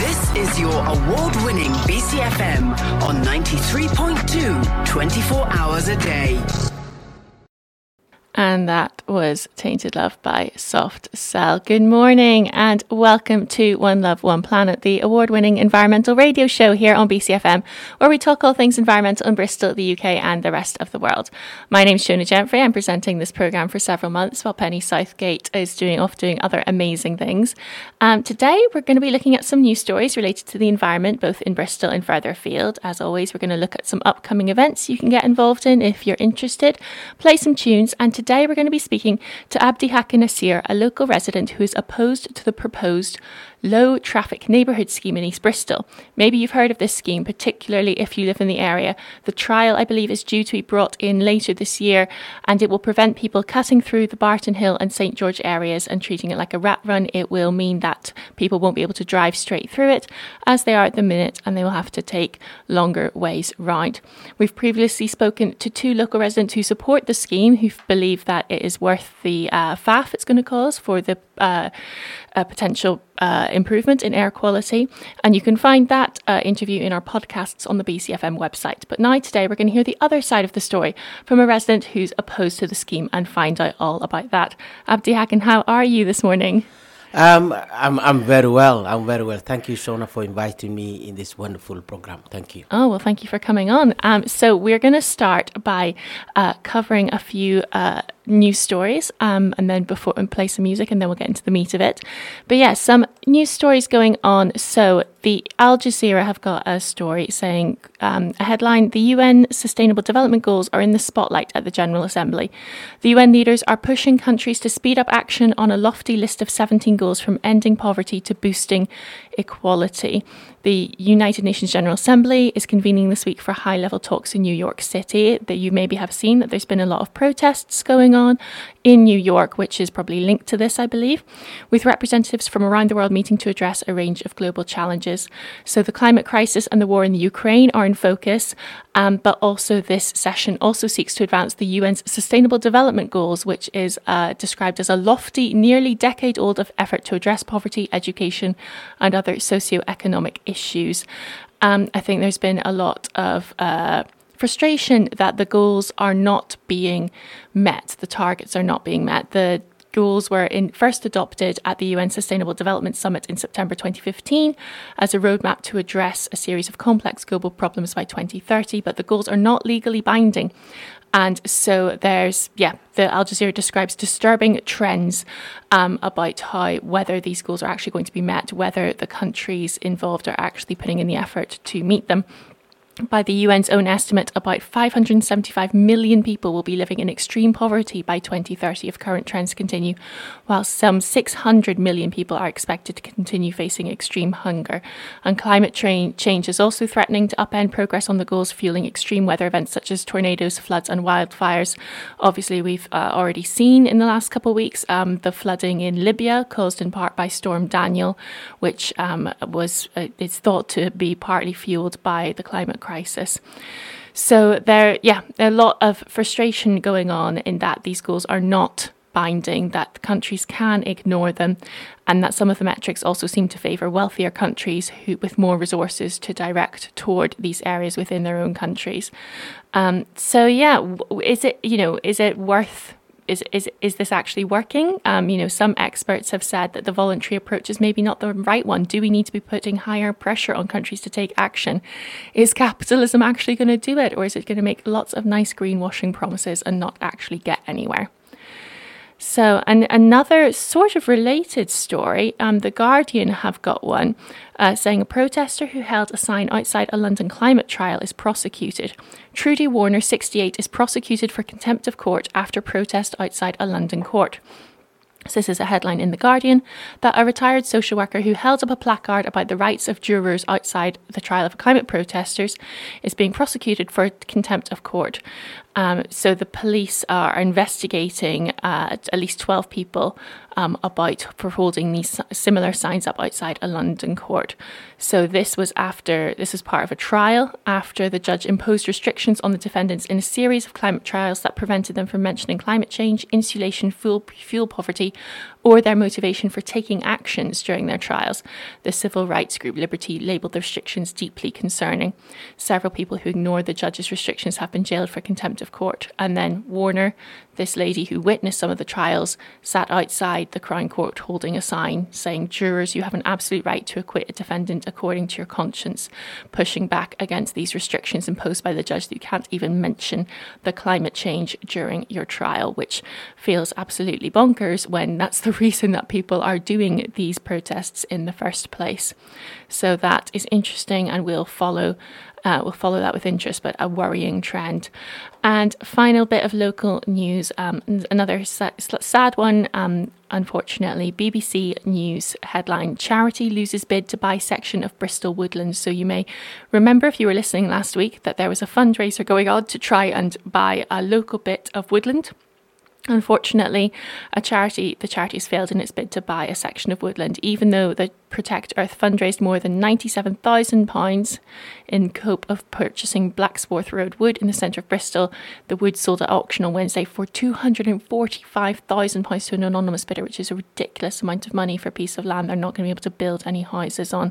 This is your award winning BCFM on 93.2 24 hours a day. And that was Tainted Love by Soft Cell. Good morning and welcome to One Love, One Planet, the award winning environmental radio show here on BCFM, where we talk all things environmental in Bristol, the UK, and the rest of the world. My name is Shona Gentry. I'm presenting this programme for several months while Penny Southgate is doing off doing other amazing things. Um, today, we're going to be looking at some news stories related to the environment, both in Bristol and further afield. As always, we're going to look at some upcoming events you can get involved in if you're interested, play some tunes, and today we're going to be speaking to Abdihakin Asir, a local resident who is opposed to the proposed low traffic neighbourhood scheme in East Bristol. Maybe you've heard of this scheme, particularly if you live in the area. The trial, I believe, is due to be brought in later this year and it will prevent people cutting through the Barton Hill and St George areas and treating it like a rat run. It will mean that people won't be able to drive straight through it as they are at the minute and they will have to take longer ways round. We've previously spoken to two local residents who support the scheme, who believe that it is worth the uh, faff it's going to cause for the uh, uh, potential uh, improvement in air quality. And you can find that uh, interview in our podcasts on the BCFM website. But now, today, we're going to hear the other side of the story from a resident who's opposed to the scheme and find out all about that. Abdihakin, how are you this morning? Um, I'm, I'm very well. I'm very well. Thank you, Shona, for inviting me in this wonderful program. Thank you. Oh, well, thank you for coming on. Um, so, we're going to start by uh, covering a few uh, news stories um, and then before and play some music and then we'll get into the meat of it. But yeah, some news stories going on. So the Al Jazeera have got a story saying um, a headline: the UN Sustainable Development Goals are in the spotlight at the General Assembly. The UN leaders are pushing countries to speed up action on a lofty list of 17 goals from ending poverty to boosting equality. The United Nations General Assembly is convening this week for high level talks in New York City. That you maybe have seen that there's been a lot of protests going on in New York, which is probably linked to this, I believe, with representatives from around the world meeting to address a range of global challenges. So the climate crisis and the war in the Ukraine are in focus, um, but also this session also seeks to advance the UN's Sustainable Development Goals, which is uh, described as a lofty, nearly decade old effort to address poverty, education, and other socio-economic issues. Um, I think there's been a lot of uh, frustration that the goals are not being met, the targets are not being met. The goals were in, first adopted at the UN Sustainable Development Summit in September 2015 as a roadmap to address a series of complex global problems by 2030, but the goals are not legally binding. And so there's, yeah, the Al Jazeera describes disturbing trends um, about how whether these goals are actually going to be met, whether the countries involved are actually putting in the effort to meet them by the UN's own estimate, about 575 million people will be living in extreme poverty by 2030 if current trends continue, while some 600 million people are expected to continue facing extreme hunger. And climate tra- change is also threatening to upend progress on the goals, fueling extreme weather events such as tornadoes, floods, and wildfires. Obviously, we've uh, already seen in the last couple of weeks um, the flooding in Libya, caused in part by Storm Daniel, which um, was uh, it's thought to be partly fueled by the climate crisis crisis. So there, yeah, a lot of frustration going on in that these goals are not binding, that countries can ignore them, and that some of the metrics also seem to favour wealthier countries who, with more resources to direct toward these areas within their own countries. Um, so yeah, is it you know is it worth is is is this actually working? Um, you know, some experts have said that the voluntary approach is maybe not the right one. Do we need to be putting higher pressure on countries to take action? Is capitalism actually going to do it, or is it going to make lots of nice greenwashing promises and not actually get anywhere? So, and another sort of related story, um, The Guardian have got one uh, saying a protester who held a sign outside a London climate trial is prosecuted. Trudy Warner, 68, is prosecuted for contempt of court after protest outside a London court. This is a headline in The Guardian that a retired social worker who held up a placard about the rights of jurors outside the trial of climate protesters is being prosecuted for contempt of court. Um, so the police are investigating uh, at least 12 people um, about for holding these similar signs up outside a London court. So this was after this is part of a trial after the judge imposed restrictions on the defendants in a series of climate trials that prevented them from mentioning climate change, insulation, fuel, fuel poverty, or their motivation for taking actions during their trials. The civil rights group Liberty labelled the restrictions deeply concerning. Several people who ignored the judge's restrictions have been jailed for contempt of court. And then Warner, this lady who witnessed some of the trials, sat outside the Crown Court holding a sign saying, Jurors, you have an absolute right to acquit a defendant according to your conscience, pushing back against these restrictions imposed by the judge that you can't even mention the climate change during your trial, which feels absolutely bonkers when that's the reason that people are doing these protests in the first place. So that is interesting, and we'll follow. Uh, we'll follow that with interest, but a worrying trend. And final bit of local news, um, another sa- sad one. Um, unfortunately, BBC News headline: Charity loses bid to buy section of Bristol Woodlands. So you may remember, if you were listening last week, that there was a fundraiser going on to try and buy a local bit of woodland. Unfortunately, a charity the charity has failed in its bid to buy a section of woodland, even though the Protect Earth fundraised more than £97,000 in cope of purchasing Blackswarth Road wood in the centre of Bristol. The wood sold at auction on Wednesday for £245,000 to an anonymous bidder, which is a ridiculous amount of money for a piece of land they're not going to be able to build any houses on.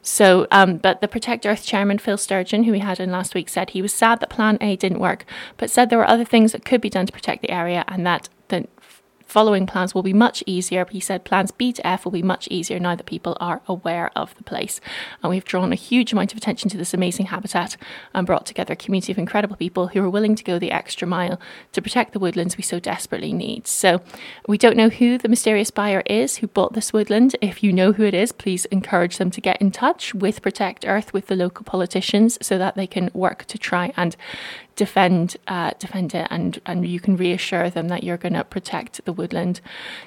So, um, but the Protect Earth chairman, Phil Sturgeon, who we had in last week, said he was sad that Plan A didn't work, but said there were other things that could be done to protect the area and that following plans will be much easier. He said plans B to F will be much easier now that people are aware of the place. And we've drawn a huge amount of attention to this amazing habitat and brought together a community of incredible people who are willing to go the extra mile to protect the woodlands we so desperately need. So we don't know who the mysterious buyer is who bought this woodland. If you know who it is, please encourage them to get in touch with Protect Earth, with the local politicians, so that they can work to try and defend uh, defend it and and you can reassure them that you're going to protect the woodland.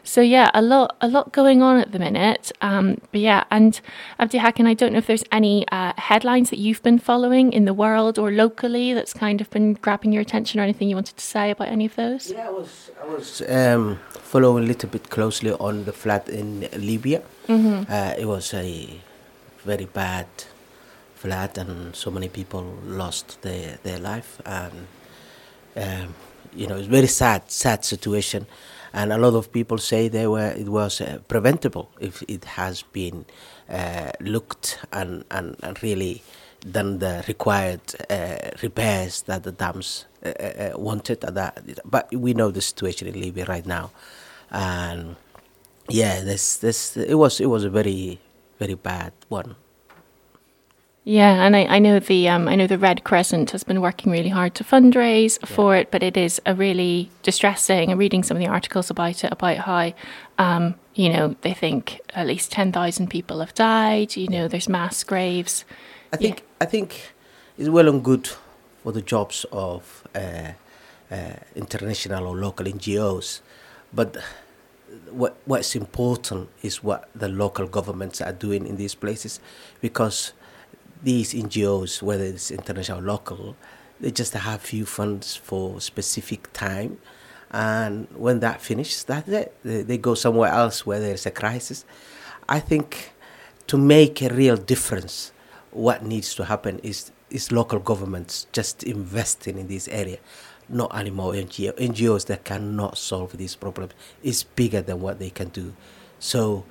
So yeah a lot a lot going on at the minute. Um, but yeah and Abdihakin I don't know if there's any uh, headlines that you've been following in the world or locally that's kind of been grabbing your attention or anything you wanted to say about any of those? Yeah I was I was um, following a little bit closely on the flood in Libya. Mm-hmm. uh, it was a very bad flood and so many people lost their, their life. And um, you know it's very sad sad situation. And a lot of people say they were it was uh, preventable if it has been uh, looked and, and, and really done the required uh, repairs that the dams uh, uh, wanted. That but we know the situation in Libya right now. And yeah this this it was it was a very very bad one yeah, and I, I know the um, I know the Red Crescent has been working really hard to fundraise yeah. for it, but it is a really distressing. I'm reading some of the articles about it about how, um, you know, they think at least ten thousand people have died. You know, there's mass graves. I think yeah. I think it's well and good for the jobs of uh, uh, international or local NGOs, but what what's important is what the local governments are doing in these places, because these NGOs, whether it's international or local, they just have few funds for specific time, and when that finishes, that's it. They, they go somewhere else where there's a crisis. I think to make a real difference, what needs to happen is is local governments just investing in this area, not anymore NGO, NGOs that cannot solve these problems. It's bigger than what they can do. So,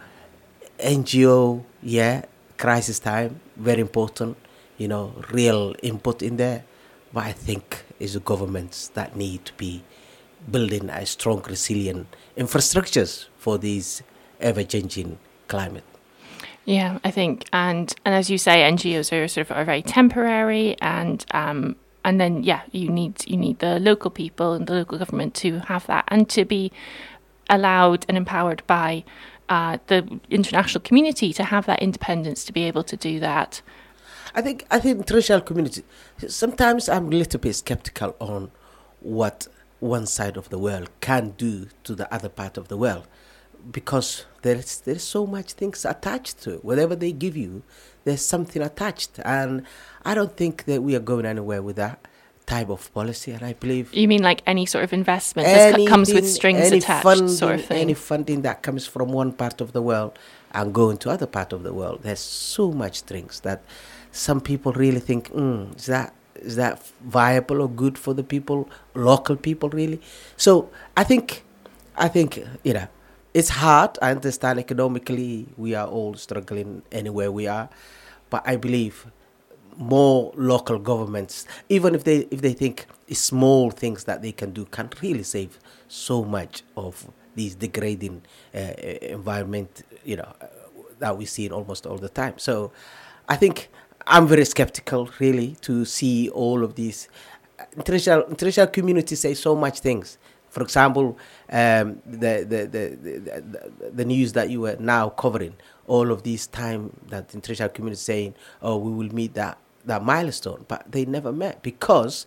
NGO, yeah, crisis time, very important, you know, real input in there. But I think it's the governments that need to be building a strong, resilient infrastructures for these ever-changing climate. Yeah, I think, and and as you say, NGOs are sort of are very temporary, and um, and then yeah, you need you need the local people and the local government to have that, and to be allowed and empowered by uh, the international community to have that independence to be able to do that. I think I think international community. Sometimes I'm a little bit skeptical on what one side of the world can do to the other part of the world, because there's there's so much things attached to it. Whatever they give you, there's something attached, and I don't think that we are going anywhere with that type of policy, and I believe. You mean like any sort of investment that comes with strings attached, funding, sort of thing? Any funding that comes from one part of the world and going to other part of the world. There's so much strings that some people really think, mm, is that is that viable or good for the people, local people, really? So I think, I think you know, it's hard. I understand economically we are all struggling anywhere we are, but I believe more local governments, even if they if they think small things that they can do, can really save so much of these degrading uh, environment. You know that we see almost all the time. So I think I'm very skeptical, really, to see all of these international international community say so much things. For example, um, the, the, the, the, the news that you were now covering, all of this time that international community saying, oh, we will meet that, that milestone, but they never met because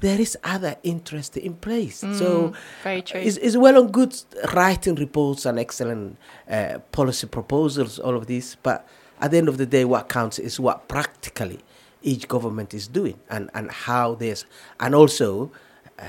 there is other interest in place. Mm, so very true. It's, it's, well and good writing reports and excellent uh, policy proposals, all of this, but at the end of the day, what counts is what practically each government is doing and, and how this, and also uh,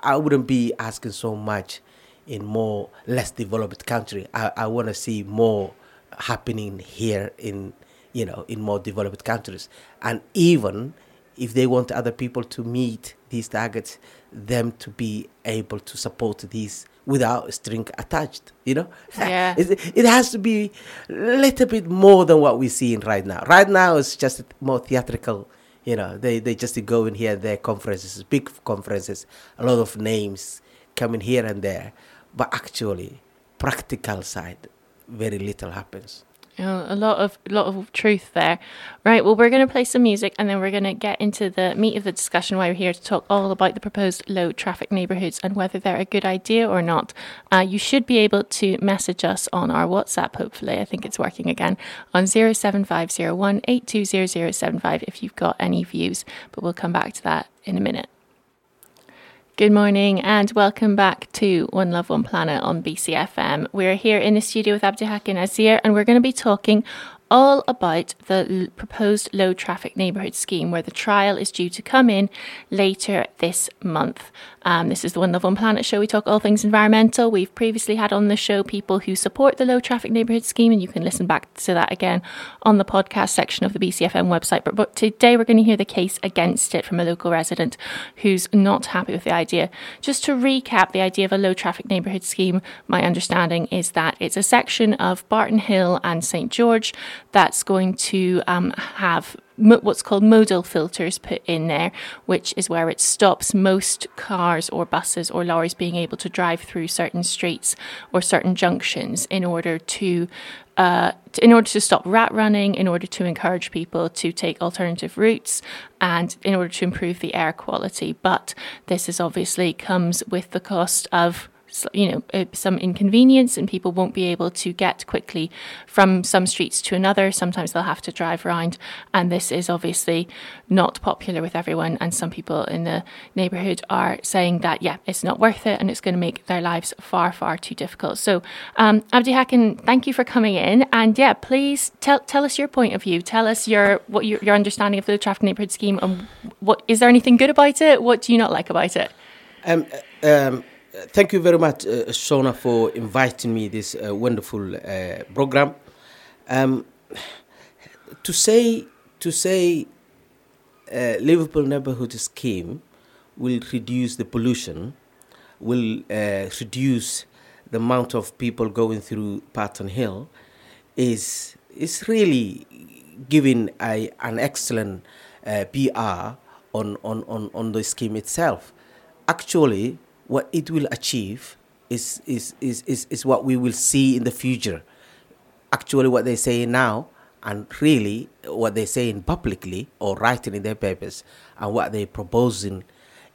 I wouldn't be asking so much in more less developed country. I, I want to see more happening here in you know in more developed countries, and even if they want other people to meet these targets, them to be able to support these without a string attached. You know, yeah. it, it has to be a little bit more than what we're seeing right now. Right now, it's just more theatrical you know, they, they just go in here, their conferences, big conferences, a lot of names coming here and there. But actually, practical side, very little happens. Oh, a lot of lot of truth there. Right. Well, we're going to play some music and then we're going to get into the meat of the discussion. Why we're here to talk all about the proposed low traffic neighbourhoods and whether they're a good idea or not. Uh, you should be able to message us on our WhatsApp. Hopefully, I think it's working again on zero seven five zero one eight two zero zero seven five if you've got any views. But we'll come back to that in a minute. Good morning and welcome back to One Love One Planet on BCFM. We're here in the studio with Abdihakin Asir and we're going to be talking all about the proposed low traffic neighbourhood scheme where the trial is due to come in later this month. Um, this is the One Love One Planet show. We talk all things environmental. We've previously had on the show people who support the low traffic neighbourhood scheme, and you can listen back to that again on the podcast section of the BCFM website. But, but today we're going to hear the case against it from a local resident who's not happy with the idea. Just to recap, the idea of a low traffic neighbourhood scheme, my understanding is that it's a section of Barton Hill and St George that's going to um, have what's called modal filters put in there, which is where it stops most cars or buses or lorries being able to drive through certain streets or certain junctions in order to. Uh, in order to stop rat running, in order to encourage people to take alternative routes, and in order to improve the air quality. But this is obviously comes with the cost of you know uh, some inconvenience and people won't be able to get quickly from some streets to another. Sometimes they'll have to drive around and this is obviously not popular with everyone and some people in the neighborhood are saying that yeah it's not worth it and it's going to make their lives far far too difficult. So um, Abdihakin thank you for coming in and yeah please tell tell us your point of view. Tell us your what your, your understanding of the traffic neighborhood scheme and what is there anything good about it? What do you not like about it? Um, um thank you very much, uh, Shona, for inviting me this uh, wonderful uh, program. Um, to say to say uh, livable neighborhood scheme will reduce the pollution, will uh, reduce the amount of people going through Barton Hill, is is really giving a, an excellent PR on, on, on, on the scheme itself. Actually, what it will achieve is, is, is, is, is what we will see in the future. Actually, what they say now, and really what they're saying publicly or writing in their papers, and what they're proposing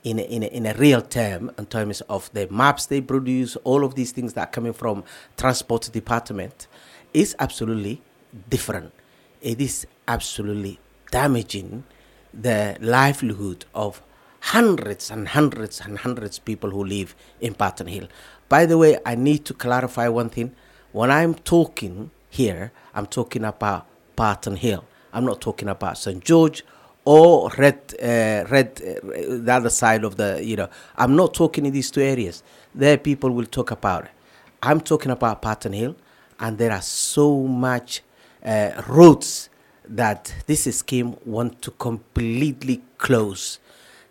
in a, in, a, in a real term in terms of the maps they produce, all of these things that are coming from transport department, is absolutely different. It is absolutely damaging the livelihood of hundreds and hundreds and hundreds people who live in Barton Hill. By the way, I need to clarify one thing. When I'm talking here, I'm talking about Barton Hill. I'm not talking about St. George or Red, uh, Red, uh, the other side of the, you know, I'm not talking in these two areas. There people will talk about it. I'm talking about Barton Hill, and there are so much uh, roads that this scheme want to completely close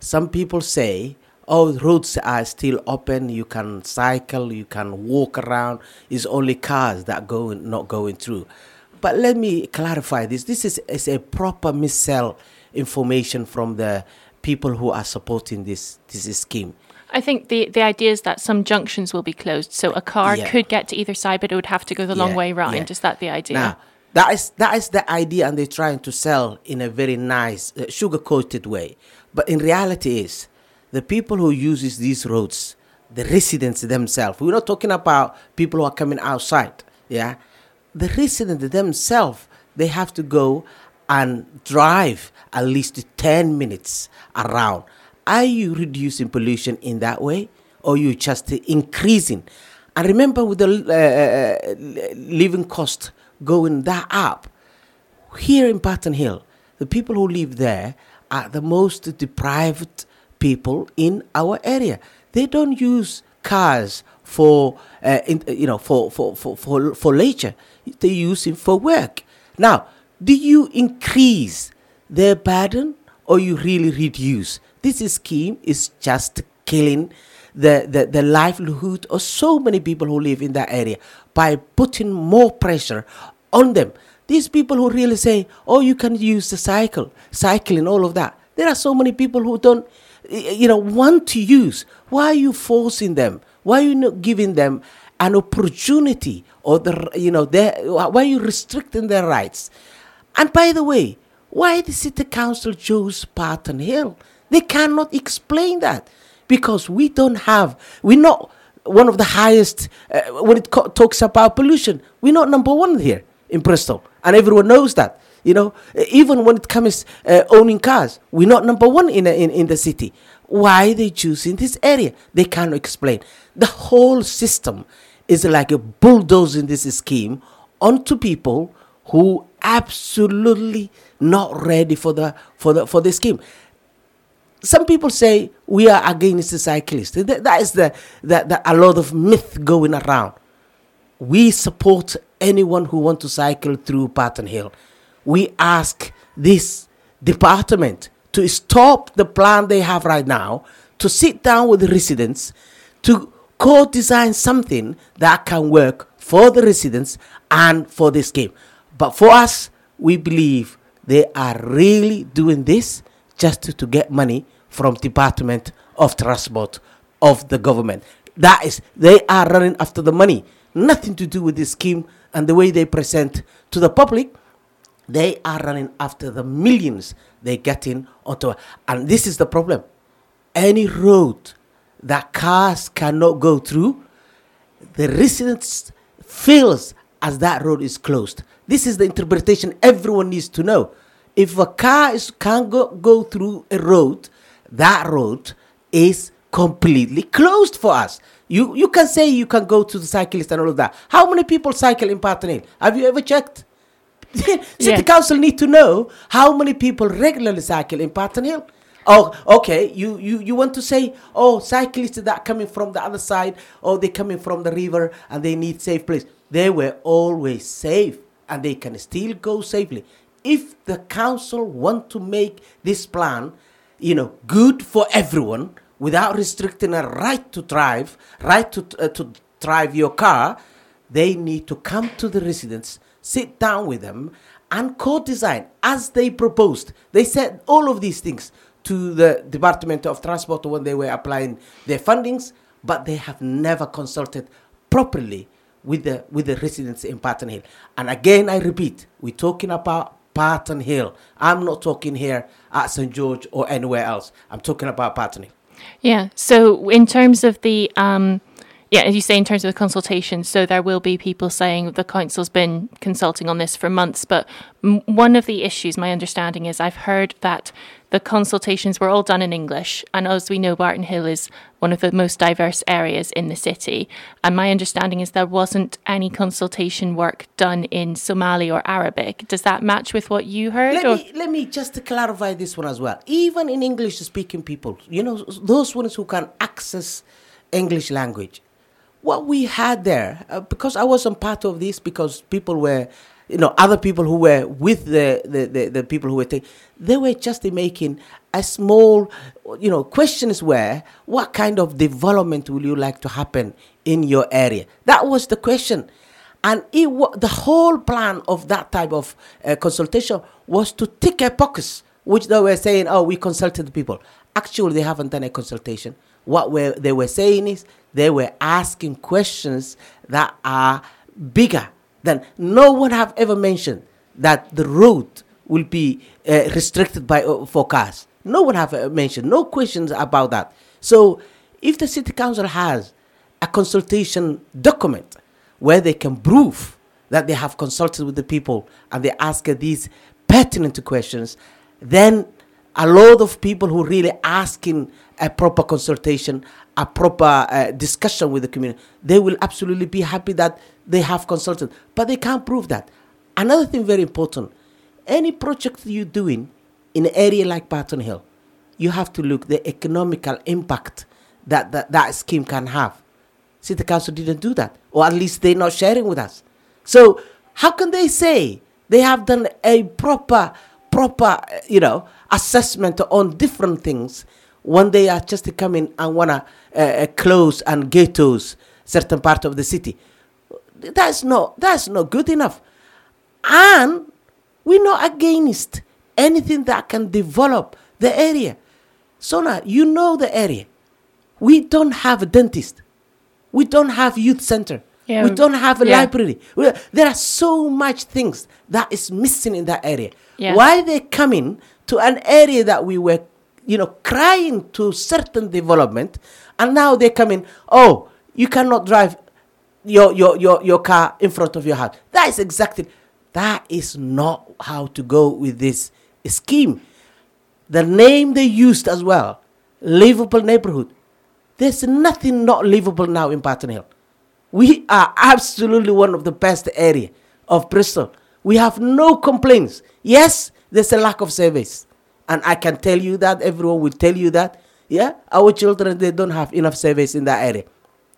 some people say, oh, roads are still open. You can cycle, you can walk around. It's only cars that go not going through. But let me clarify this. This is, is a proper missell information from the people who are supporting this this scheme. I think the, the idea is that some junctions will be closed, so a car Yeah. could get to either side, but it would have to go the long way round. yeah. Is that the idea? Now, that is that is the idea, and they're trying to sell in a very nice, uh, sugar-coated way. But in reality, is the people who uses these roads, the residents themselves. We're not talking about people who are coming outside. Yeah, the residents themselves, they have to go and drive at least ten minutes around. Are you reducing pollution in that way, or you just increasing? And remember, with the uh, uh, living cost going that up, here in Barton Hill, the people who live there are the most deprived people in our area. They don't use cars for, uh, in, you know, for, for, for, for, for leisure. They use it for work. Now, do you increase their burden or you really reduce? This scheme is just killing the, the, the livelihood of so many people who live in that area by putting more pressure on them. These people who really say, oh, you can use the cycle, cycling, all of that. There are so many people who don't, you know, want to use. Why are you forcing them? Why are you not giving them an opportunity or the, you know, their, why are you restricting their rights? And by the way, why the city council chose Barton Hill? They cannot explain that because we don't have, we're not one of the highest uh, when it co- talks about pollution. We're not number one here in Bristol, and everyone knows that. You know, even when it comes uh, owning cars, we're not number one in, in in the city. Why they choosing this area? They cannot explain. The whole system is like a bulldozing this scheme onto people who absolutely not ready for the for the for the scheme some people say we are against the cyclists. That, that is the, the, the a lot of myth going around. We support anyone who want to cycle through Barton Hill. We ask this department to stop the plan they have right now, to sit down with the residents, to co-design something that can work for the residents and for this game. But for us, we believe they are really doing this just to, to get money from Department of Transport of the government. That is, they are running after the money. Nothing to do with this scheme and the way they present to the public. They are running after the millions they get in onto. And this is the problem. Any road that cars cannot go through, the residents feels as that road is closed. This is the interpretation everyone needs to know. If a car is, can't go, go through a road, that road is completely closed for us. You you can say you can go to the cyclist and all of that. How many people cycle in Barton Hill? Have you ever checked? City council need to know how many people regularly cycle in Barton Hill. Oh, okay. You, you you want to say, oh, cyclists that coming from the other side, or they coming from the river and they need safe place. They were always safe, and they can still go safely. If the council want to make this plan, you know, good for everyone without restricting a right to drive, right to uh, to drive your car, they need to come to the residents, sit down with them, and co-design as they proposed. They said all of these things to the Department of Transport when they were applying their fundings, but they have never consulted properly with the with the residents in Barton Hill. And again, I repeat, we're talking about Barton Hill. I'm not talking here at St George or anywhere else. I'm talking about Barton Hill. Yeah. So in terms of the um yeah, as you say, in terms of the consultation, so there will be people saying the council's been consulting on this for months. But m- one of the issues, my understanding is, I've heard that the consultations were all done in English, and as we know, Barton Hill is one of the most diverse areas in the city. And my understanding is there wasn't any consultation work done in Somali or Arabic. Does that match with what you heard? Let or- me, let me just clarify this one as well. Even in English speaking people, you know, those ones who can access English language, what we had there, uh, because I wasn't part of this, because people were, you know, other people who were with the, the, the, the people who were taking, they were just making a small, you know, questions were, what kind of development will you like to happen in your area? That was the question. And it wa- the whole plan of that type of uh, consultation was to tick a box, which they were saying, oh, we consulted the people. Actually, they haven't done a consultation. What were, they were saying is they were asking questions that are bigger than no one have ever mentioned that the road will be uh, restricted by uh, for cars. No one have uh, mentioned, no questions about that. So, if the city council has a consultation document where they can prove that they have consulted with the people and they ask these pertinent questions, then a lot of people who really asking a proper consultation, a proper uh, discussion with the community, they will absolutely be happy that they have consulted. But they can't prove that. Another thing very important, any project you're doing in an area like Barton Hill, you have to look the economical impact that that, that scheme can have. City Council didn't do that, or at least they're not sharing with us. So how can they say they have done a proper, proper, you know, assessment on different things when they are just coming and wanna uh, uh, close and ghettos certain part of the city? That's not that's not good enough, and we're not against anything that can develop the area. Sona, you know the area. We don't have a dentist. We don't have youth center. Yeah, we don't have a yeah. library. We- there are so much things that is missing in that area. Yeah. Why they coming to an area that we were, you know, crying to certain development, and now they're coming. Oh, you cannot drive your your your your car in front of your house. That is exactly. That is not how to go with this scheme. The name they used as well, livable neighborhood. There's nothing not livable now in Barton Hill. We are absolutely one of the best area of Bristol. We have no complaints. Yes, there's a lack of service. And I can tell you that, everyone will tell you that. Yeah, our children, they don't have enough service in that area.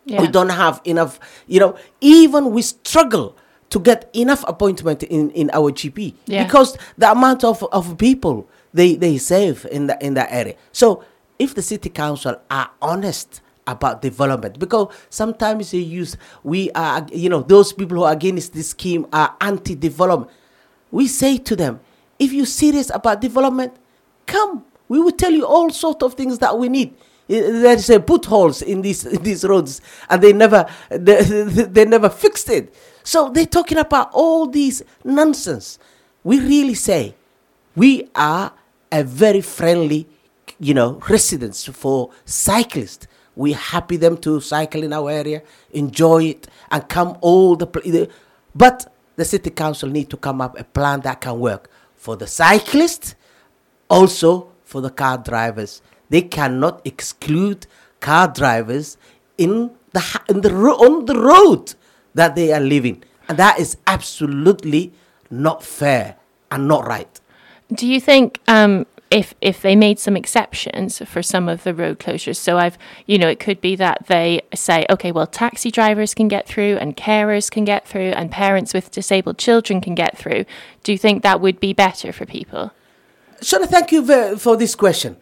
Yeah. We don't have enough, you know, even we struggle to get enough appointment in, in our GP Yeah. because the amount of, of people they, they save in, the, in that area. So if the city council are honest about development, because sometimes they use, we are, you know, those people who are against this scheme are anti-development. We say to them, if you're serious about development, come. We will tell you all sort of things that we need. There is a potholes in these in these roads, and they never they, they never fixed it. So they're talking about all these nonsense. We really say we are a very friendly, you know, residents for cyclists. We happy them to cycle in our area, enjoy it, and come all the. pl- But the city council need to come up a plan that can work for the cyclists, also for the car drivers. They cannot exclude car drivers in the in the on the road that they are living, and that is absolutely not fair and not right. Do you think um, if if they made some exceptions for some of the road closures? So I've you know it could be that they say okay, well taxi drivers can get through and carers can get through and parents with disabled children can get through. Do you think that would be better for people? Shona, thank you ve- for this question.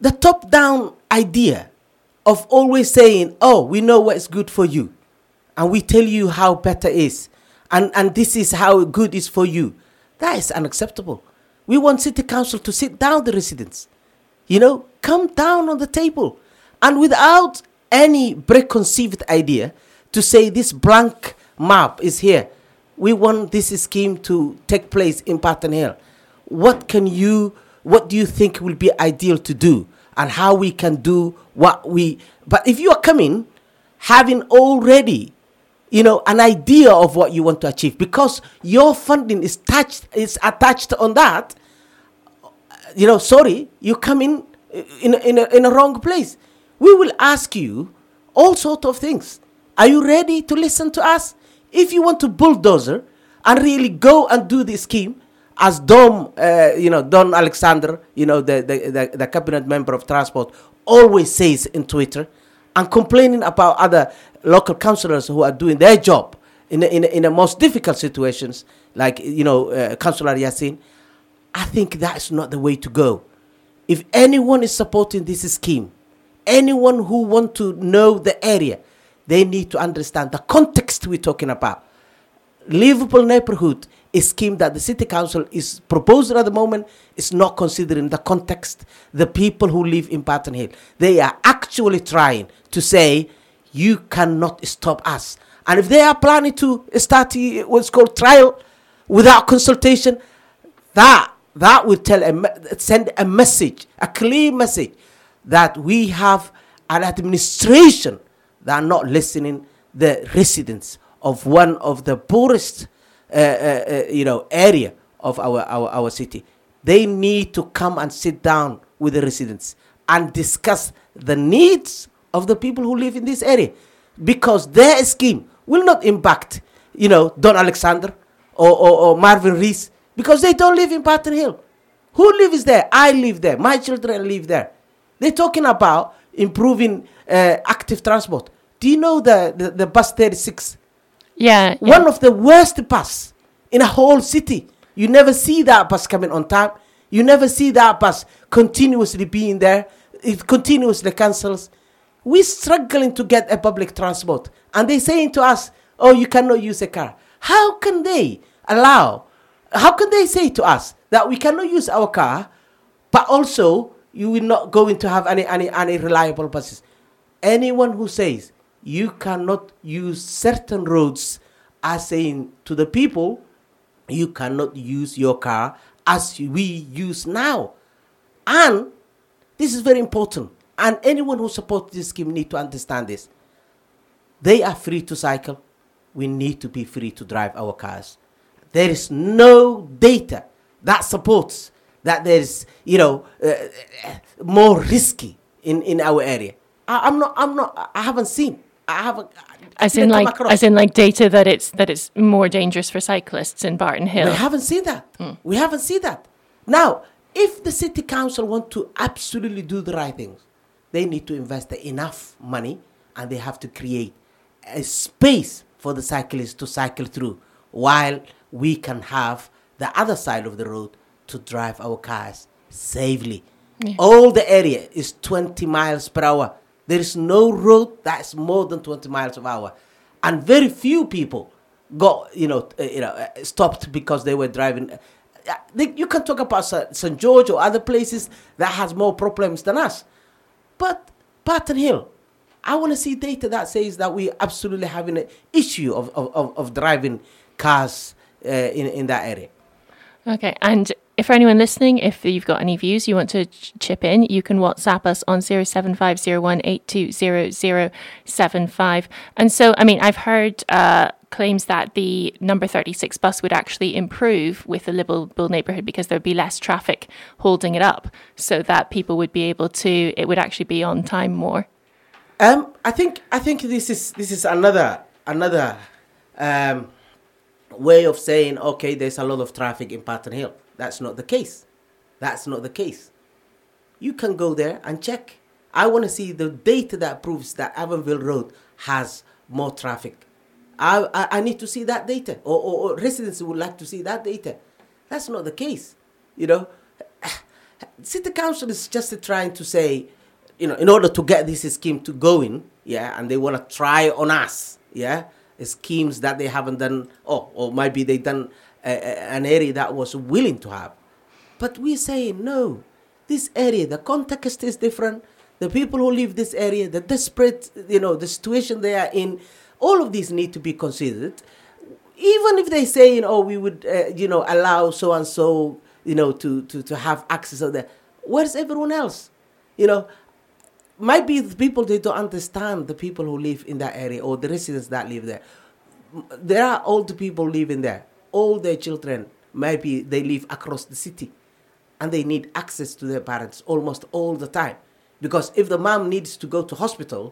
The top down idea of always saying, oh, we know what's good for you, and we tell you how better is, and, and this is how good is for you, that is unacceptable. We want city council to sit down the residents, you know, come down on the table, and without any preconceived idea to say this blank map is here. We want this scheme to take place in Barton Hill what can you what do you think will be ideal to do? And how we can do what we but if you are coming having already you know an idea of what you want to achieve because your funding is touched is attached on that you know sorry you come in in in a, in a wrong place. We will ask you all sort of things. Are you ready to listen to us? If you want to bulldozer and really go and do this scheme as Dom, uh, you know, Don Alexander, you know, the, the, the, the cabinet member of transport, always says in Twitter, and complaining about other local councillors who are doing their job in the, in, the, in the most difficult situations, like, you know, uh, Councillor Yassin, I think that's not the way to go. if anyone is supporting this scheme, anyone who want to know the area, they need to understand the context we're talking about. livable neighborhood scheme that the city council is proposing at the moment is not considering the context, the people who live in Barton Hill. They are actually trying to say, you cannot stop us. And if they are planning to start what's called trial without consultation, that that will tell a, send a message, a clear message that we have an administration that are not listening the residents of one of the poorest Uh, uh, uh, you know area of our, our our city. They need to come and sit down with the residents and discuss the needs of the people who live in this area. Because their scheme will not impact you know don alexander or, or, or marvin Reese because they don't live in Barton Hill. Who lives there? I live there. My children live there. They're talking about improving uh, active transport. Do you know the, the, the bus 36 Yeah. one of the worst bus in a whole city. You never see that bus coming on time. You never see that bus continuously being there. It continuously cancels. We're struggling to get a public transport. And they're saying to us, oh, you cannot use a car. How can they allow, how can they say to us that we cannot use our car, but also you will not going to have any, any, any reliable buses? anyone who says you cannot use certain roads are saying to the people you cannot use your car as we use now. And this is very important. And anyone who supports this scheme need to understand this. They are free to cycle. We need to be free to drive our cars. There is no data that supports that there is you know uh, uh, more risky in in our area. I, i'm not i'm not i haven't seen i haven't I as in like across. as in like data that it's that it's more dangerous for cyclists in Barton Hill. We haven't seen that. Hmm. We haven't seen that. Now, if the city council want to absolutely do the right things, they need to invest enough money and they have to create a space for the cyclists to cycle through while we can have the other side of the road to drive our cars safely. All the area is 20 miles per hour. There is no road that's more than 20 miles per hour. And very few people got, you know, uh, you know, uh, stopped because they were driving. They, you can talk about St. George or other places that has more problems than us. But Barton Hill, I want to see data that says that we're absolutely having an issue of, of, of, of driving cars in, in that area. Okay, and if for anyone listening, if you've got any views you want to ch- chip in, you can WhatsApp us on 07501820075. And so, I mean, I've heard uh, claims that the number 36 bus would actually improve with the livable neighbourhood because there'd be less traffic holding it up so that people would be able to, it would actually be on time more. Um, I think I think this is this is another another um, way of saying okay, there's a lot of traffic in Barton Hill. That's not the case. That's not the case. You can go there and check. I want to see the data that proves that Avonvale Road has more traffic. I, I, I need to see that data, or, or, or residents would like to see that data. That's not the case. You know, city council is just trying to say, you know, in order to get this scheme to going, yeah, and they want to try on us, yeah, schemes that they haven't done, or or maybe they done an area that was willing to have, but we say no. This area, the context is different. The people who live this area, the desperate, you know, the situation they are in, all of these need to be considered even if they say, you oh, we would, uh, you know, allow so and so, you know, to, to, to have access to that, where's everyone else? You know, might be the people they don't understand the people who live in that area or the residents that live there. There are older people living there. All their children, maybe they live across the city, and they need access to their parents almost all the time. Because if the mom needs to go to hospital,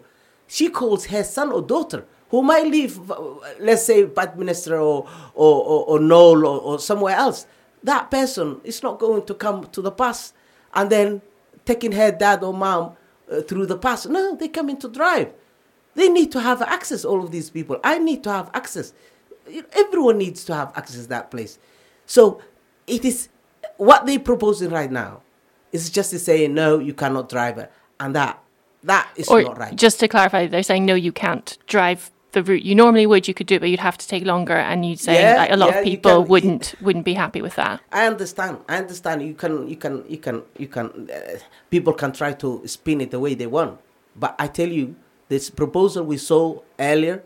she calls her son or daughter who might live, let's say, Bedminster or or, or, or Knowle or, or somewhere else. That person is not going to come to the bus and then taking her dad or mom uh, through the pass. No, they come in to drive. They need to have access. All of these people. I need to have access. Everyone needs to have access to that place. So it is what they're proposing right now It's just to say no, you cannot drive it, and that that is Or not right. just to clarify, they're saying no, you can't drive the route you normally would. You could do it, but you'd have to take longer. And you'd say Yeah, like, a lot yeah, of people can- wouldn't wouldn't be happy with that. I understand. I understand. You can, you can, you can, you can. Uh, people can try to spin it the way they want, but I tell you, this proposal we saw earlier,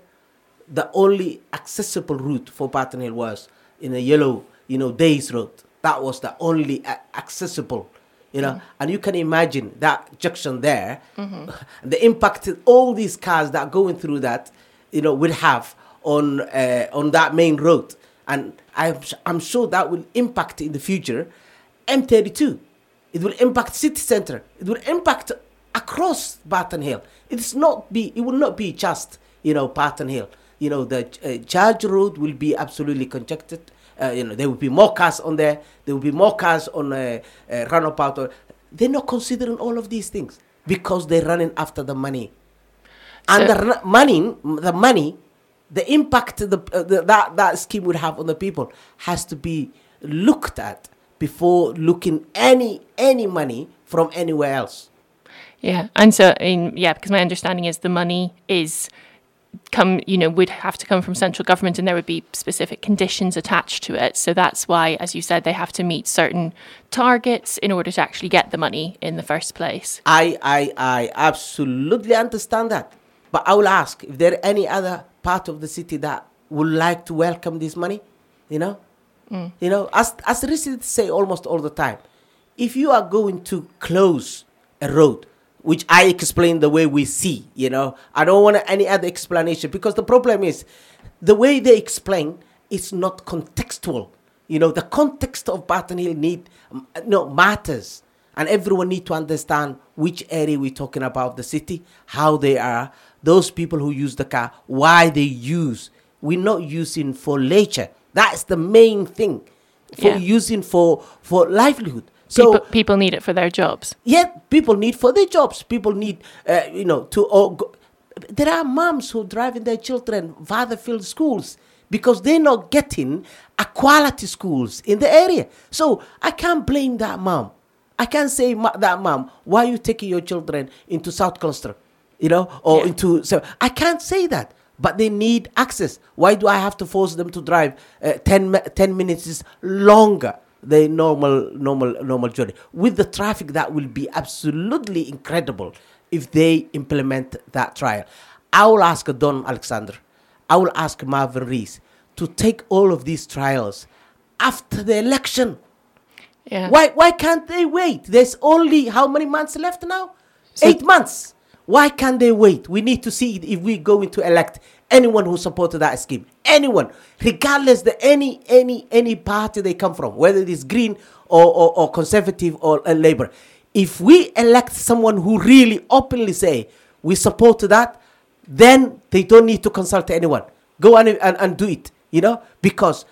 the only accessible route for Barton Hill was in a yellow, you know, Days Road. That was the only accessible, you know. And you can imagine that junction there, the impact that all these cars that are going through that, you know, will have on uh, on that main road. And I'm, I'm sure that will impact in the future M32. It will impact city center. It will impact across Barton Hill. It's not be. It will not be just you know Barton Hill. You know the uh, Church Road will be absolutely congested. Uh, you know there will be more cars on there. There will be more cars on uh, uh, runabout. Or, they're not considering all of these things because they're running after the money. And So- the money, the money, the impact the, uh, the, that that scheme would have on the people has to be looked at before looking any any money from anywhere else. Yeah, and so I mean, yeah, because my understanding is the money is come, you know, would have to come from central government, and there would be specific conditions attached to it. So that's why, as you said, they have to meet certain targets in order to actually get the money in the first place. I I I absolutely understand that, but I will ask if there any other part of the city that would like to welcome this money. You know, mm. you know, as as residents say almost all the time, if you are going to close a road, which I explain the way we see, you know, I don't want any other explanation because the problem is the way they explain is not contextual. You know, the context of Barton Hill need no matters, and everyone need to understand which area we're talking about, the city, how they are, those people who use the car, why they use. We're not using for leisure. That's the main thing. For Yeah. using for for livelihood. So people, people need it for their jobs. yeah, people need for their jobs. People need, uh, you know, to. Oh, go. There are moms who driving their children father filled schools because they're not getting a quality schools in the area. So I can't blame that mom. I can't say ma- that mom, why are you taking your children into South Cluster, you know, or Yeah. into so I can't say that. But they need access. Why do I have to force them to drive uh, 10, 10 minutes is longer? The normal normal normal journey. With the traffic that will be absolutely incredible if they implement that trial. I will ask don alexander i will ask marvin rees to take all of these trials after the election. Yeah. why why can't they wait? There's only how many months left now? So- eight months. Why can't they wait? We need to see if we're going to elect anyone who supported that scheme. Anyone. Regardless the any any any party they come from whether it is green or or, or conservative or uh, labor if we elect someone who really openly say we support that then they don't need to consult anyone. Go and, and, and do it you know? Because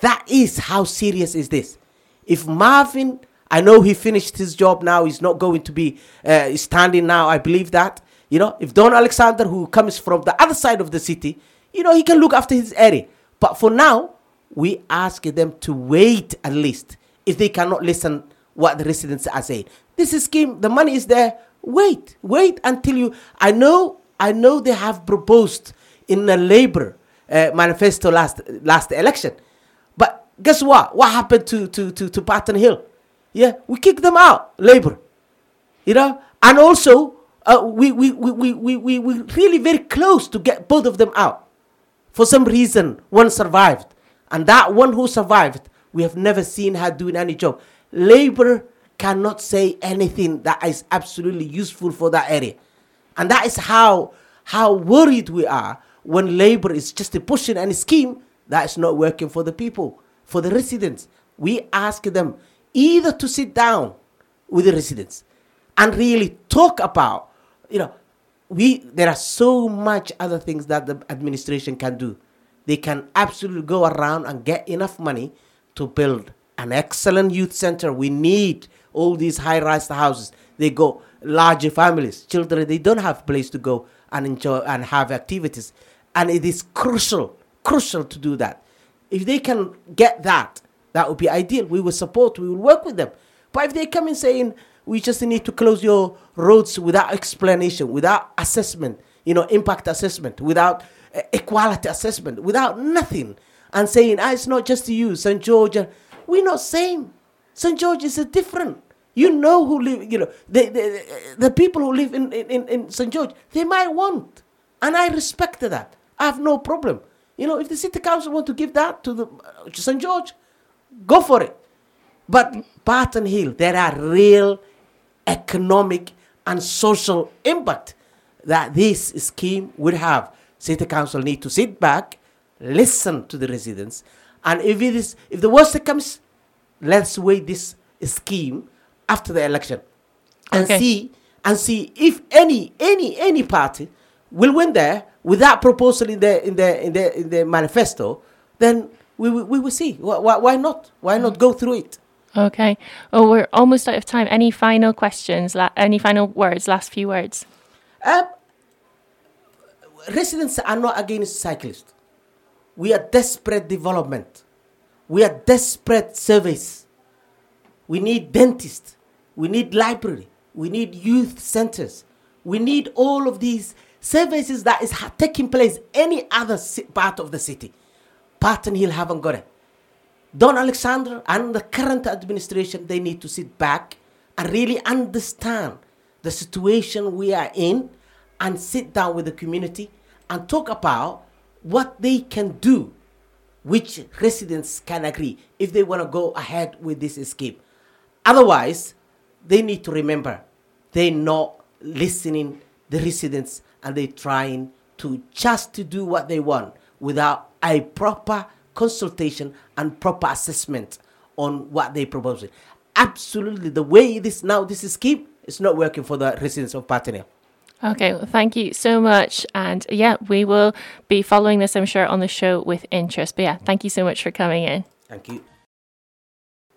that is how serious is this. If marvin i know he finished his job now he's not going to be uh, standing now i believe that you know if don alexander who comes from the other side of the city you know he can look after his area. But for now we ask them to wait at least. If they cannot listen what the residents are saying. This is scheme. The money is there. Wait. Wait until you i know i know they have proposed in a labor uh, manifesto last last election. But guess what? What happened to to to, to Barton Hill? Yeah we kicked them out labor you know? And also uh, we, we, we, we, we, we, we really very close to get both of them out. For some reason one survived. And that one who survived we have never seen her doing any job. Labor cannot say anything that is absolutely useful for that area. And that is how how worried we are when labor is just pushing any scheme that is not working for the people for the residents. We ask them either to sit down with the residents and really talk about you know we there are so much other things that the administration can do. They can absolutely go around and get enough money to build an excellent youth center. We need all these high rise houses. They go larger families children they don't have place to go and enjoy and have activities. And it is crucial crucial to do that. If they can get that that would be ideal. We will support we will work with them. But if they come in saying we just need to close your roads without explanation, without assessment, you know, impact assessment, without uh, equality assessment, without nothing, and saying, ah, it's not just you, St. George, we're not same. St. George is a different. You know who live, you know, the, the, the people who live in, in, in St. George, they might want. And I respect that. I have no problem. You know, if the city council want to give that to the uh, St. George, go for it. But Barton Hill, there are real economic and social impact that this scheme would have. City council need to sit back, listen to the residents, and if it is if the worst comes, let's wait this scheme after the election and Okay. see and see if any any any party will win there with that proposal in the in the in the in the manifesto then we will, we will see why, why not why not go through it Okay. Oh, we're almost out of time. Any final questions? La- any final words? Last few words? um, residents are not against cyclists we are desperate development we are desperate service we need dentists we need library we need youth centers we need all of these services that is ha- taking place any other ci- part of the city Barton Hill haven't got it Don Alexander and the current administration they need to sit back and really understand the situation we are in and sit down with the community and talk about what they can do which residents can agree if they want to go ahead with this escape. Otherwise, they need to remember they're not listening the residents and they're trying to just to do what they want without a proper consultation and proper assessment on what they propose. Absolutely, the way it is now, this is scheme is not working for the residents of Barton Hill. Okay, well, thank you so much. And yeah, we will be following this, I'm sure, on the show with interest. But yeah, thank you so much for coming in. Thank you.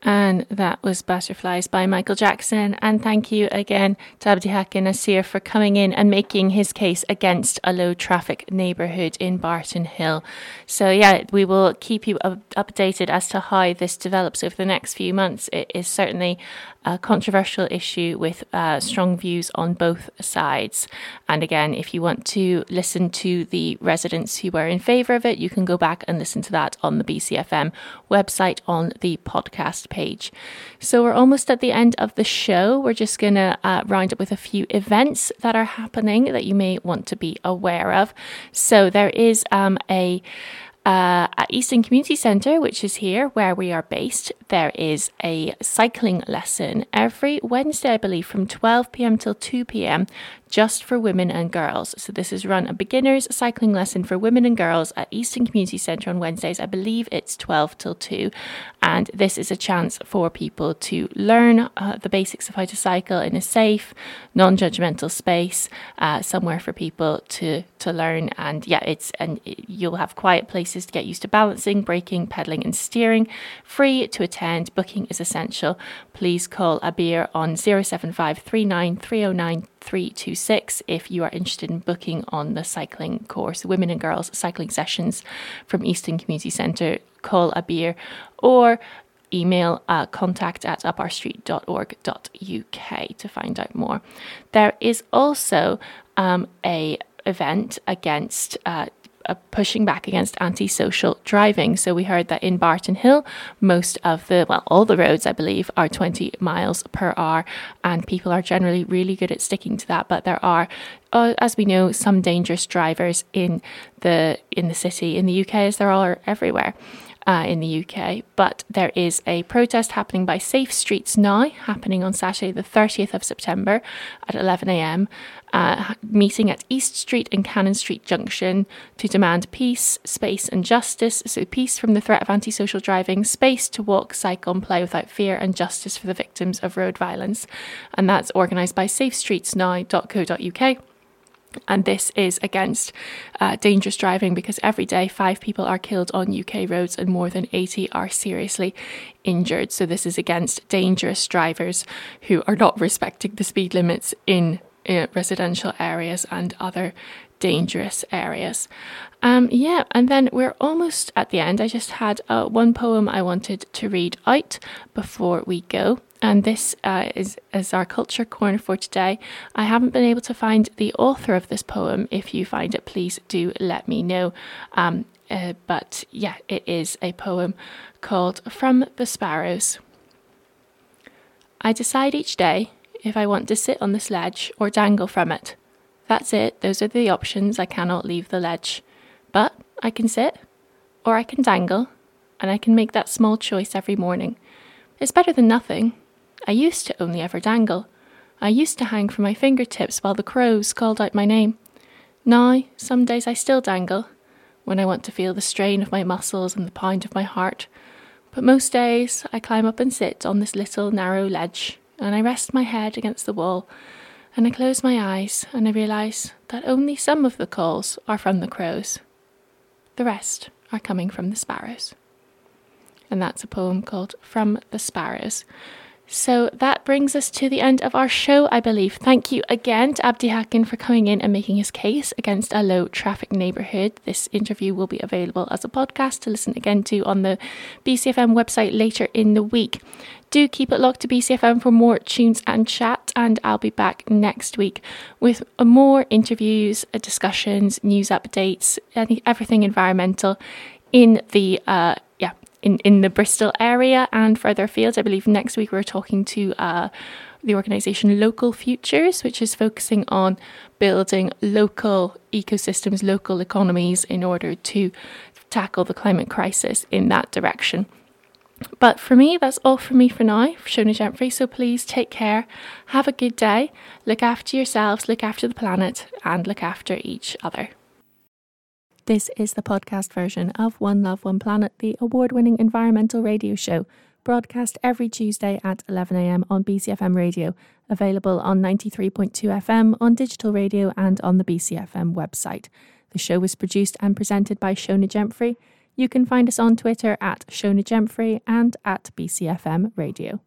And that was Butterflies by Michael Jackson. And thank you again to Abdihakin Asir for coming in and making his case against a low traffic neighbourhood in Barton Hill. So, yeah, we will keep you up- updated as to how this develops over the next few months. It is certainly a controversial issue with uh, strong views on both sides. And again, if you want to listen to the residents who were in favour of it, you can go back and listen to that on the BCFM website on the podcast page. So we're almost at the end of the show. We're just going to uh, round up with a few events that are happening that you may want to be aware of. So there is um, a uh, at Easton Community Centre, which is here where we are based, there is a cycling lesson every Wednesday, I believe, from 12 pm till 2 pm, just for women and girls. So this is run a beginner's cycling lesson for women and girls at Easton Community Centre on Wednesdays. I believe it's 12 till 2, and this is a chance for people to learn uh, the basics of how to cycle in a safe, non-judgmental space, uh, somewhere for people to to learn. And yeah, it's and you'll have quiet places to get used to balancing, braking, pedaling, and steering. Free to attend. Booking is essential. Please call Abir on 07539309326 if you are interested in booking on the cycling course, women and girls cycling sessions from Easton Community Centre. Call Abir or email uh, contact at upourstreet.org.uk to find out more. There is also um, a event against uh, uh, pushing back against antisocial driving. So we heard that in Barton Hill, most of the, well, all the roads, I believe, are 20 miles per hour, and people are generally really good at sticking to that. But there are, uh, as we know, some dangerous drivers in the in the city, in the UK, as there are everywhere. Uh, in the UK, but there is a protest happening by Safe Streets Now, happening on Saturday, the 30th of September at 11am, uh, meeting at East Street and Cannon Street Junction to demand peace, space, and justice. So, peace from the threat of antisocial driving, space to walk, cycle, and play without fear, and justice for the victims of road violence. And that's organised by safestreetsnow.co.uk. And this is against uh, dangerous driving because every day five people are killed on UK roads and more than 80 are seriously injured. So, this is against dangerous drivers who are not respecting the speed limits in residential areas and other dangerous areas. Um, yeah, and then we're almost at the end. I just had uh, one poem I wanted to read out before we go. and this uh, is, is our culture corner for today. I haven't been able to find the author of this poem. If you find it, please do let me know. Um, uh, but yeah, it is a poem called From the Sparrows. I decide each day if I want to sit on this ledge or dangle from it. That's it, those are the options. I cannot leave the ledge. But I can sit, or I can dangle, and I can make that small choice every morning. It's better than nothing. I used to only ever dangle. I used to hang from my fingertips while the crows called out my name. Now, some days I still dangle, when I want to feel the strain of my muscles and the pound of my heart. But most days I climb up and sit on this little narrow ledge, and I rest my head against the wall, and I close my eyes, and I realise that only some of the calls are from the crows. The rest are coming from the sparrows. And that's a poem called From the Sparrows. So that brings us to the end of our show, I believe. Thank you again to Abdihakin for coming in and making his case against a low traffic neighbourhood. This interview will be available as a podcast to listen again to on the BCFM website later in the week. Do keep it locked to BCFM for more tunes and chat, and I'll be back next week with more interviews, uh, discussions, news updates, everything environmental in the uh, in, in the Bristol area and further afield. I believe next week we're talking to uh, the organisation Local Futures, which is focusing on building local ecosystems, local economies in order to tackle the climate crisis in that direction. But for me, that's all for me for now, Shona Gentry. So please take care, have a good day, look after yourselves, look after the planet, and look after each other. This is the podcast version of One Love, One Planet, the award winning environmental radio show, broadcast every Tuesday at 11am on BCFM radio, available on 93.2 FM, on digital radio, and on the BCFM website. The show was produced and presented by Shona Gemphrey. You can find us on Twitter at Shona Gemphrey and at BCFM Radio.